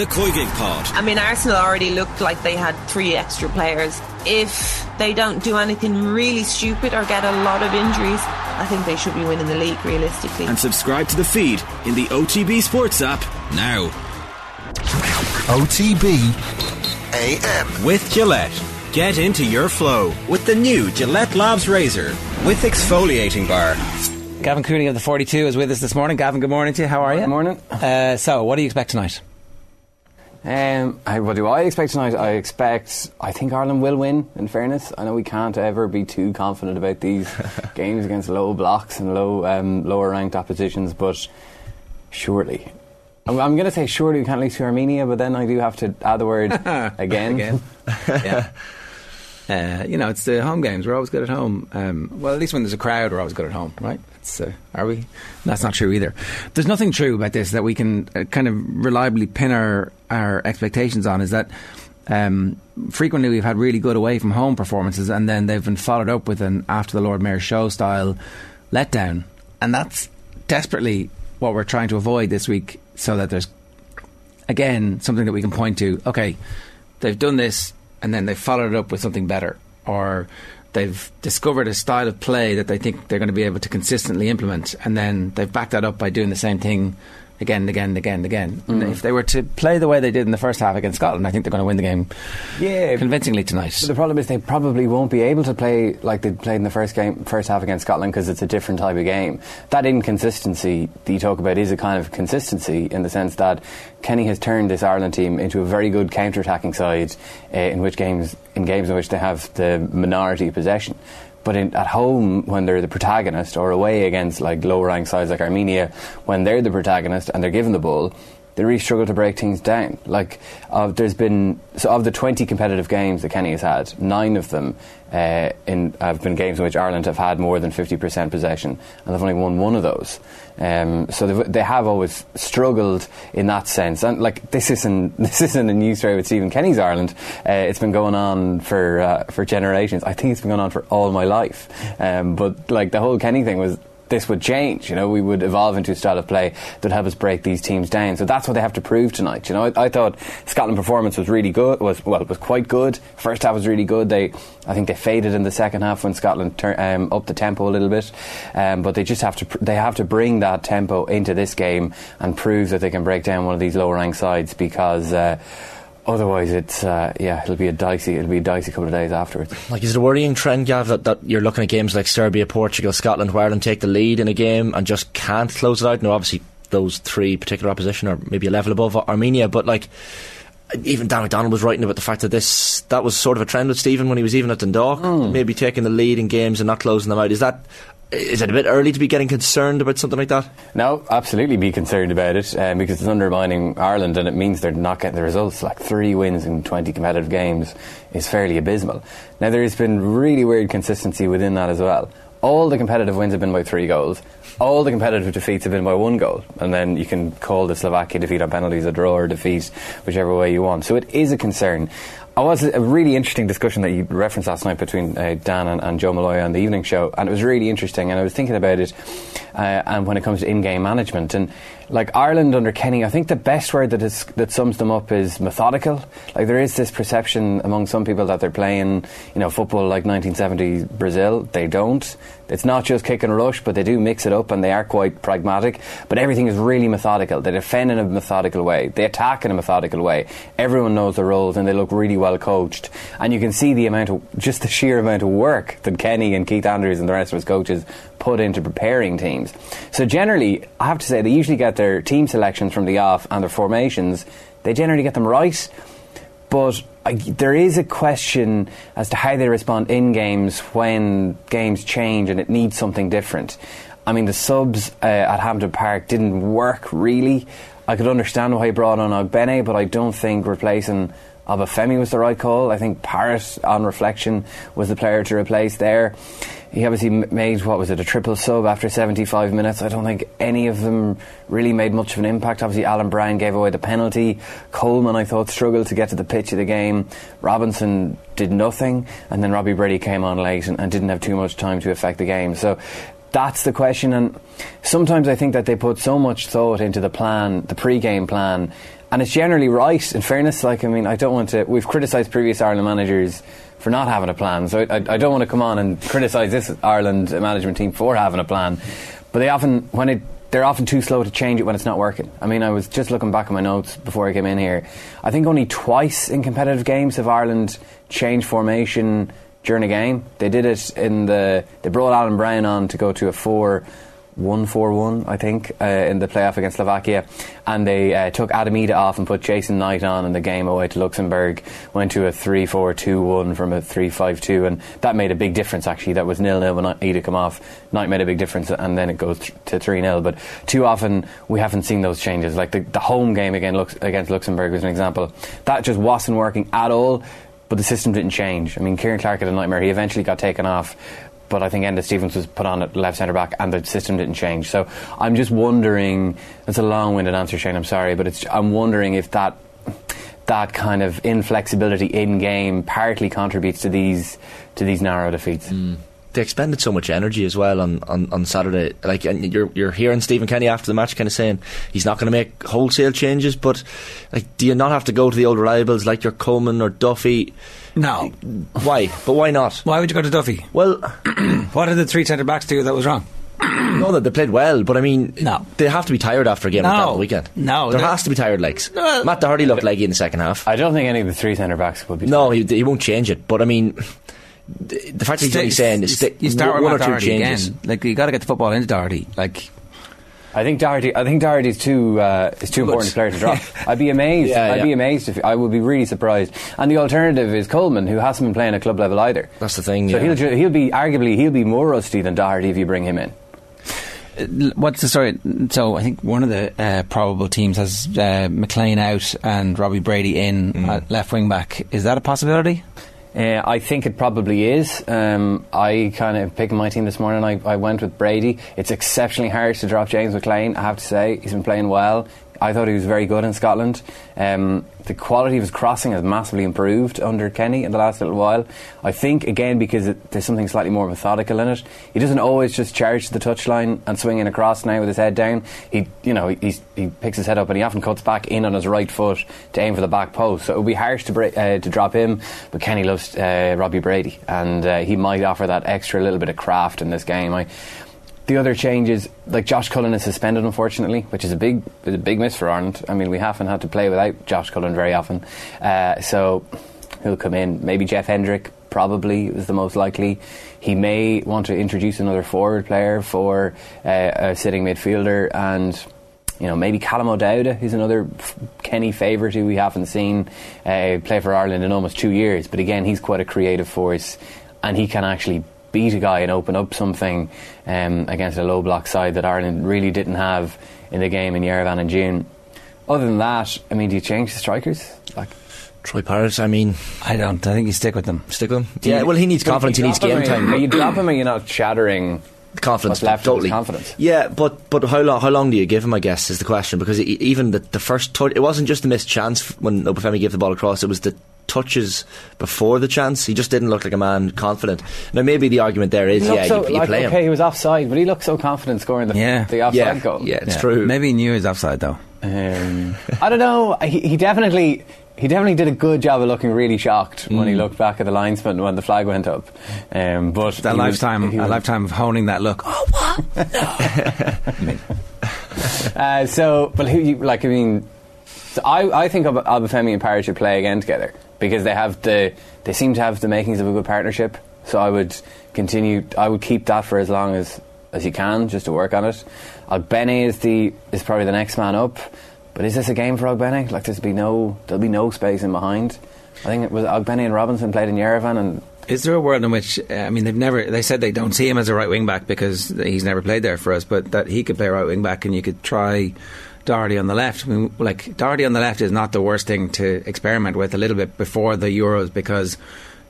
the Koigig Pod. I mean, Arsenal already looked like they had three extra players. If they don't do anything really stupid or get a lot of injuries, I think they should be winning the league realistically. And subscribe to the feed in the OTB Sports app now. OTB AM. With Gillette. Get into your flow with the new Gillette Labs Razor with exfoliating bar. Gavin Cooney of the 42 is with us this morning. Gavin, good morning to you. How are you? Good morning. Uh, so, what do you expect tonight? Um, I, what do I expect tonight? I expect. I think Ireland will win. In fairness, I know we can't ever be too confident about these games against low blocks and low, um, lower ranked oppositions, but surely. I'm, I'm going to say surely we can't lose to Armenia, but then I do have to add the word again. Again. yeah. Uh, you know, it's the home games. We're always good at home. Um, well, at least when there's a crowd, we're always good at home, right? Uh, are we? That's not true either. There's nothing true about this that we can uh, kind of reliably pin our, our expectations on. Is that um, frequently we've had really good away from home performances, and then they've been followed up with an after the Lord Mayor show style letdown, and that's desperately what we're trying to avoid this week, so that there's again something that we can point to. Okay, they've done this and then they've followed it up with something better, or they've discovered a style of play that they think they're going to be able to consistently implement, and then they've backed that up by doing the same thing again and again and again and again. And if they were to play the way they did in the first half against Scotland, I think they're going to win the game Yeah, convincingly tonight. But the problem is they probably won't be able to play like they played in the first game, first half against Scotland because it's a different type of game. That inconsistency that you talk about is a kind of consistency in the sense that Kenny has turned this Ireland team into a very good counter-attacking side uh, in which games in games in which they have the minority possession. But in, at home, when they're the protagonist, or away against like lower ranked sides like Armenia, when they're the protagonist and they're given the ball, they really struggle to break things down. Like, uh, there's been so of the 20 competitive games that Kenny has had, nine of them uh, in, have been games in which Ireland have had more than 50% possession, and they've only won one of those. Um, so they have always struggled in that sense. And like, this isn't this isn't a new story with Stephen Kenny's Ireland. Uh, it's been going on for uh, for generations. I think it's been going on for all my life. Um, but like the whole Kenny thing was this would change. You know, we would evolve into a style of play that help us break these teams down. So that's what they have to prove tonight. You know, I, I thought Scotland performance was really good. Was well, it was quite good. First half was really good. They, I think they faded in the second half when Scotland tur- um, upped the tempo a little bit. Um, but they just have to pr- they have to bring that tempo into this game and prove that they can break down one of these lower ranked sides because. Uh, Otherwise, it's uh, yeah, it'll be a dicey, it'll be a dicey couple of days afterwards. Like, is it a worrying trend, Gav, that, that you're looking at games like Serbia, Portugal, Scotland, where Ireland take the lead in a game and just can't close it out? Now, obviously, those three particular opposition are maybe a level above Armenia, but like, even Dan McDonald was writing about the fact that this that was sort of a trend with Stephen when he was even at Dundalk, maybe taking the lead in games and not closing them out. Is that is it a bit early to be getting concerned about something like that? No, absolutely be concerned about it um, because it's undermining Ireland and it means they're not getting the results. Like three wins in 20 competitive games is fairly abysmal. Now, there's been really weird consistency within that as well. All the competitive wins have been by three goals. All the competitive defeats have been by one goal. And then you can call the Slovakia defeat on penalties a draw or defeat, whichever way you want. So it is a concern. I was a really interesting discussion that you referenced last night between uh, Dan and, and Joe Molloy on the evening show, and it was really interesting. And I was thinking about it, uh, and when it comes to in-game management, and like Ireland under Kenny, I think the best word that is that sums them up is methodical. Like there is this perception among some people that they're playing, you know, football like 1970 Brazil. They don't. It's not just kick and rush, but they do mix it up, and they are quite pragmatic. But everything is really methodical. They defend in a methodical way. They attack in a methodical way. Everyone knows their roles, and they look really well coached. And you can see the amount of just the sheer amount of work that Kenny and Keith Andrews and the rest of his coaches put into preparing teams. So generally, I have to say they usually get their team selections from the off and their formations. They generally get them right, but I, there is a question as to how they respond in games when games change and it needs something different. I mean, the subs uh, at Hampden Park didn't work really. I could understand why he brought on Ogbene, but I don't think replacing Obafemi was the right call. I think Paris, on reflection, was the player to replace there. He obviously made, what was it, a triple sub after 75 minutes. I don't think any of them really made much of an impact. Obviously, Alan Browne gave away the penalty. Coleman, I thought, struggled to get to the pitch of the game. Robinson did nothing. And then Robbie Brady came on late and, and didn't have too much time to affect the game. So that's the question. And sometimes I think that they put so much thought into the plan, the pre-game plan, and it's generally right. In fairness, like I mean, I don't want to. We've criticised previous Ireland managers for not having a plan, so I, I don't want to come on and criticise this Ireland management team for having a plan. But they often, when it they're often too slow to change it when it's not working. I mean, I was just looking back at my notes before I came in here. I think only twice in competitive games have Ireland changed formation during a game. They did it in the. They brought Alan Browne on to go to a four one four one, I think, uh, in the playoff against Slovakia, and they uh, took Adam Idah off and put Jason Knight on in the game away to Luxembourg. Went to a three four two one from a three five two, and that made a big difference. Actually, that was nil nil when Idah come off. Knight made a big difference, and then it goes th- to three 0 But too often we haven't seen those changes. Like the, the home game again Lux- against Luxembourg was an example. That just wasn't working at all but the system didn't change. I mean, Ciaran Clark had a nightmare. He eventually got taken off, but I think Enda Stevens was put on at left centre back, and the system didn't change. So I'm just wondering. It's a long-winded answer, Shane. I'm sorry, but it's, I'm wondering if that that kind of inflexibility in game partly contributes to these to these narrow defeats. Mm. They expended so much energy as well on, on, on Saturday. Like, and you're you're hearing Stephen Kenny after the match, kind of saying he's not going to make wholesale changes, but like, do you not have to go to the old reliables like your Coleman or Duffy? No. Why? But why not? Why would you go to Duffy? Well, what did the three centre backs do that was wrong? no, that they played well, but I mean, no. they have to be tired after a game no. like that on the weekend. No, there has to be tired legs. No. Matt Doherty looked leggy in the second half. I don't think any of the three centre backs would be. No, he, he, won't change it. But I mean, the, the fact that he's only saying is you start one, with or two Doherty changes. Again. Like you got to get the football into Doherty. Like I think Doherty. I think Doherty's too uh, is too important a player to drop. I'd be amazed. Yeah, I'd yeah. be amazed if I would be really surprised. And the alternative is Coleman, who hasn't been playing at club level either. That's the thing. So yeah. he'll he'll be arguably he'll be more rusty than Doherty if you bring him in. what's the story? So I think one of the uh, probable teams has uh, McLean out and Robbie Brady in Mm. at left wing back. Is that a possibility? Uh, I think it probably is. Um, I kind of picking my team this morning. I, I went with Brady. It's exceptionally hard to drop James McLean. I have to say he's been playing well. I thought he was very good in Scotland. Um, the quality of his crossing has massively improved under Kenny in the last little while. I think again because it, there's something slightly more methodical in it. He doesn't always just charge to the touchline and swing in across now with his head down. He, you know, he, he picks his head up and he often cuts back in on his right foot to aim for the back post. So it would be harsh to break, uh, to drop him. But Kenny loves uh, Robbie Brady, and uh, he might offer that extra little bit of craft in this game. I, the other changes, like Josh Cullen is suspended, unfortunately, which is a big, is a big miss for Ireland. I mean, we haven't had to play without Josh Cullen very often, uh, so he'll come in. Maybe Jeff Hendrick, probably is the most likely. He may want to introduce another forward player for uh, a sitting midfielder, and you know maybe Callum O'Dowda, who's another Kenny favourite who we haven't seen uh, play for Ireland in almost two years. But again, he's quite a creative force, and he can actually beat a guy and open up something um, against a low block side that Ireland really didn't have in the game in Yerevan in June. Other than that, I mean, do you change the strikers? Like, Troy Parrott, I mean, I don't. I think you stick with them. stick with him. Yeah, well, he needs confidence. He needs drop him, game time. Are you drop him, or you're not shattering confidence. what's left totally. confidence? Yeah, but but how long how long do you give him? I guess is the question because e- even the the first touch, it wasn't just a missed chance when Obafemi gave the ball across. It was the touches before the chance. He just didn't look like a man confident. Now maybe the argument there is He yeah, so, you, you like, play okay, he was offside, but he looked so confident scoring the, Yeah. the offside Yeah, goal. yeah, it's Yeah. true. Maybe he knew he was offside though. Um, I don't know. He, he definitely he definitely did a good job of looking really shocked when Mm. he looked back at the linesman when the flag went up. Um, but That he was- lifetime, a was- lifetime of honing that look. Oh, Uh, so, but who you, like? I mean, so I I think Ab- Obafemi and Parrott should play again together because they have the they seem to have the makings of a good partnership. So I would continue. I would keep that for as long as as you can, just to work on it. Ogbene is the is probably the next man up. But is this a game for Ogbene? Like there's be no there'll be no space in behind. I think it was Ogbene and Robinson played in Yerevan and Is there a world in which uh, I mean they've never they said they don't see him as a right wing back because he's never played there for us, but that he could play right wing back and you could try Doherty on the left. I mean, like Doherty on the left is not the worst thing to experiment with a little bit before the Euros because it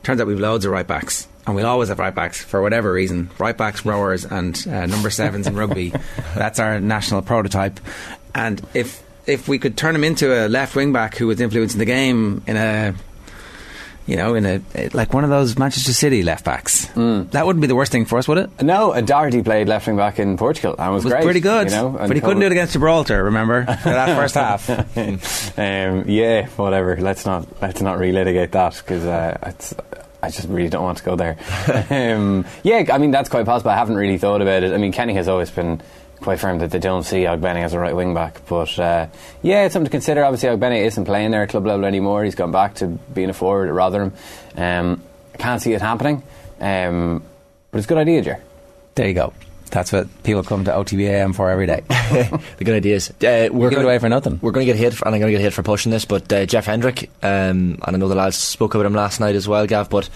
turns out we've loads of right backs and we'll always have right backs for whatever reason. Right backs, rowers, and uh, number sevens in rugby. That's our national prototype. And if if we could turn him into a left wing back who was influencing the game in a You know, in a like one of those Manchester City left backs. Mm. That wouldn't be the worst thing for us, would it? No, and Doherty played left wing back in Portugal and was, was great. pretty good, you know, but he couldn't do it against Gibraltar. Remember that first half? um, yeah, whatever. Let's not let's not relitigate that because uh, it's. I just really don't want to go there. um, yeah, I mean that's quite possible. I haven't really thought about it. I mean, Kenny has always bene quite firm that they don't see Ogbene as a right wing back, but uh, yeah, it's something to consider. Obviously, Ogbene isn't playing there at club level anymore. He's gone back to being a forward at Rotherham. Um, can't see it happening, um, but it's a good idea, Jer. There you go. That's what people come to OTBAM for every day. the good ideas. Uh, we're Give gonna- away for nothing. We're going to get hit, for, and I'm going to get hit for pushing this. But uh, Jeff Hendrick, um, and I know the lads spoke about him last night as well, Gav. But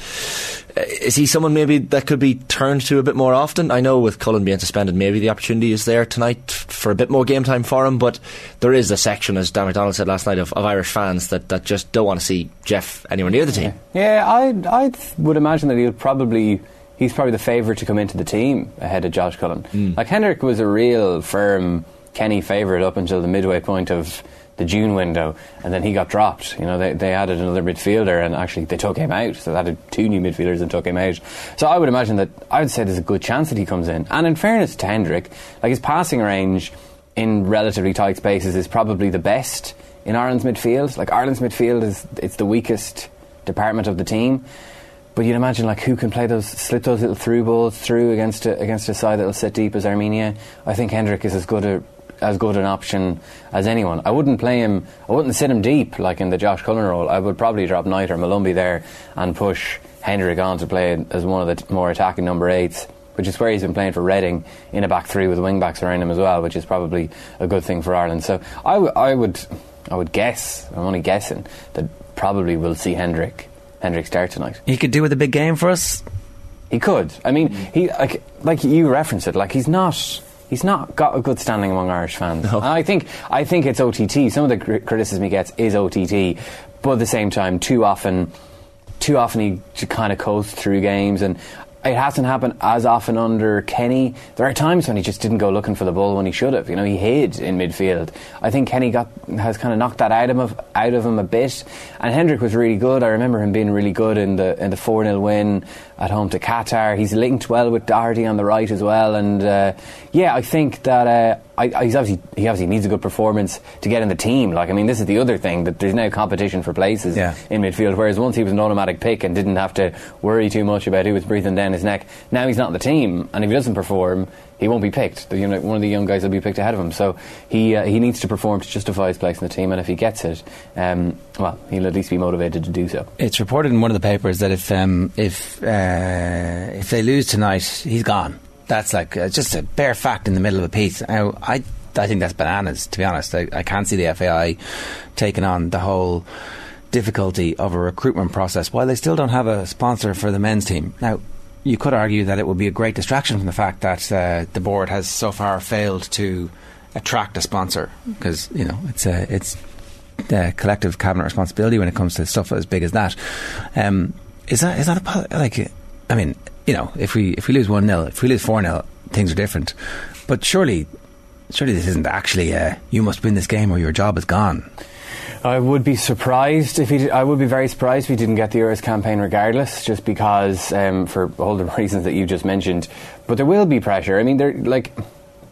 uh, is he someone maybe that could be turned to a bit more often? I know with Cullen being suspended, maybe the opportunity is there tonight for a bit more game time for him. But there is a section, as Dan McDonald said last night, of, of Irish fans that, that just don't want to see Jeff anywhere near the team. Yeah, I I would imagine that he would probably he's probably the favourite to come into the team ahead of Josh Cullen. Hmm. Like Hendrick was a real firm Kenny favourite up until the midway point of the June window, and then he got dropped. You know, they, they added another midfielder, and actually they took him out. So they added two new midfielders and took him out. So I would imagine that I would say there's a good chance that he comes in. And in fairness to Hendrick, like his passing range in relatively tight spaces is probably the best in Ireland's midfield. Like Ireland's midfield is it's the weakest department of the team. But you'd imagine like who can play those slip those little through balls through against a, against a side that'll sit deep as Armenia. I think Hendrick is as good a as good an option as anyone. I wouldn't play him. I wouldn't sit him deep like in the Josh Cullen role. I would probably drop Knight or Molumby there and push Hendrick on to play as one of the more attacking number eights. Which is where he's been playing for Reading in a back three with wing backs around him as well, which is probably a good thing for Ireland. So I, w- I would, I would guess. I'm only guessing that probably we'll see Hendrick, Hendrick start tonight. He could do with a big game for us. He could. I mean, he like like you referenced it. Like he's not. He's not got a good standing among Irish fans. And I think I think it's OTT. Some of the cri- criticism he gets is OTT, but at the same time, too often, too often he kind of coasts through games, and it hasn't happened as often under Kenny. There are times when he just didn't go looking for the ball when he should have. You know, he hid in midfield. I think Kenny got has kind of knocked that out of him, out of him a bit. And Hendrick was really good. I remember him being really good in the in the four 0 win at home to Qatar. He's linked well with Doherty on the right as well. And uh, yeah, I think that uh, I, I, he's obviously he obviously needs a good performance to get in the team. Like I mean, this is the other thing that there's now competition for places Yeah. in midfield. Whereas once he was an automatic pick and didn't have to worry too much about who was breathing down his neck. Now he's not the team, and if he doesn't perform, he won't be picked. The, you know, one of the young guys will be picked ahead of him. So he uh, he needs to perform to justify his place in the team, and if he gets it, um, well, he'll at least be motivated to do so. It's reported in one of the papers that if um, if uh, if they lose tonight, he's gone. That's like uh, just a bare fact in the middle of a piece. Now, I I think that's bananas. To be honest, I, I can't see the FAI taking on the whole difficulty of a recruitment process while they still don't have a sponsor for the men's team. Now, you could argue that it would be a great distraction from the fact that uh, the board has so far failed to attract a sponsor because you know it's a it's the collective cabinet responsibility when it comes to stuff as big as that. Um, is that is that a like? I mean, you know, if we if we lose one 0 if we lose four 0 things are different. But surely, surely this isn't actually. Uh, you must win this game or your job is gone. I would be surprised if he. Did, I would be very surprised if he didn't get the Euros campaign, regardless, just because um, for all the reasons that you just mentioned. But there will be pressure. I mean, there like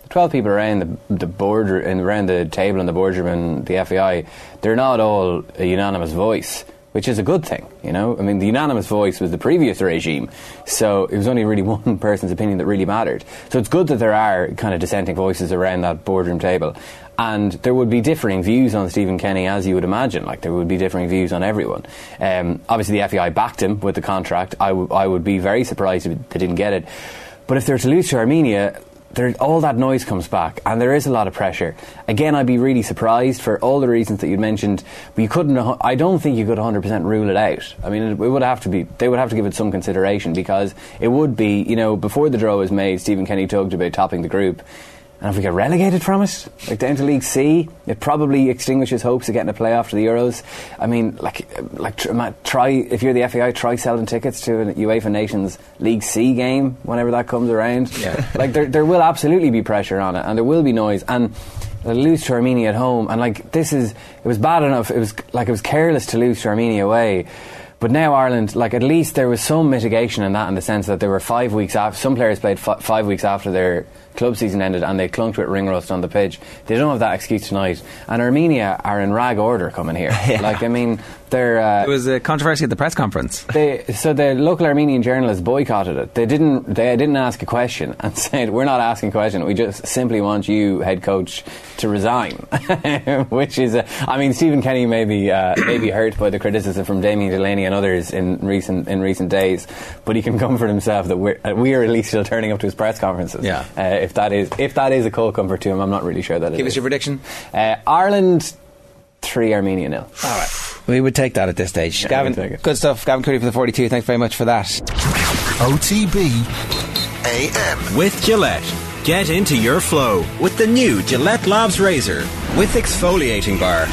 twelve people around the the board and around the table in the boardroom and the FAI. They're not all a unanimous voice. Which is a good thing, you know. I mean, the unanimous voice was the previous regime, so it was only really one person's opinion that really mattered. So it's good that there are kind of dissenting voices around that boardroom table, and there would be differing views on Stephen Kenny, as you would imagine. Like there would be differing views on everyone. Um, obviously, the FEI backed him with the contract. I, w- I would be very surprised if they didn't get it. But if they're to lose to Armenia, there, all that noise comes back, and there is a lot of pressure. Again, I'd be really surprised for all the reasons that you mentioned. But you couldn't. I don't think you could 100% rule it out. I mean, it, it would have to be. They would have to give it some consideration because it would be. You know, before the draw was made, Stephen Kenny talked about topping the group. And if we get relegated from it, like down to League C, it probably extinguishes hopes of getting a playoff to the Euros. I mean, like, like try if you're the FAI, try selling tickets to a UEFA Nations League C game whenever that comes around. Yeah. like there, there will absolutely be pressure on it, and there will be noise, and they lose to Armenia at home, and like this is, it was bad enough. It was like it was careless to lose to Armenia away. But now Ireland, like at least there was some mitigation in that, in the sense that there were five weeks after. Some players played f- five weeks after their club season ended, and they clung to it ring rust on the pitch. They don't have that excuse tonight. And Armenia are in rag order coming here. Yeah. Like I mean, they're. Uh, It was a controversy at the press conference. they, so the local Armenian journalists boycotted it. They didn't. They didn't ask a question and said, "We're not asking a question. We just simply want you, head coach, to resign." Which is, I mean, Stephen Kenny may be uh, may be hurt by the criticism from Damien Delaney and others in recent in recent days, but he can comfort himself that we're uh, we are at least still turning up to his press conferences. Yeah. If that is if that is a cold comfort to him, I'm not really sure that it Give us is. your prediction. Uh, Ireland three, Armenia nil. All right. We would take that at this stage. Yeah, Gavin, we'd take it. good stuff. Gavin Cooney for the 42. Thanks very much for that. OTB AM. With Gillette. Get into your flow with the new Gillette Labs Razor with exfoliating bar.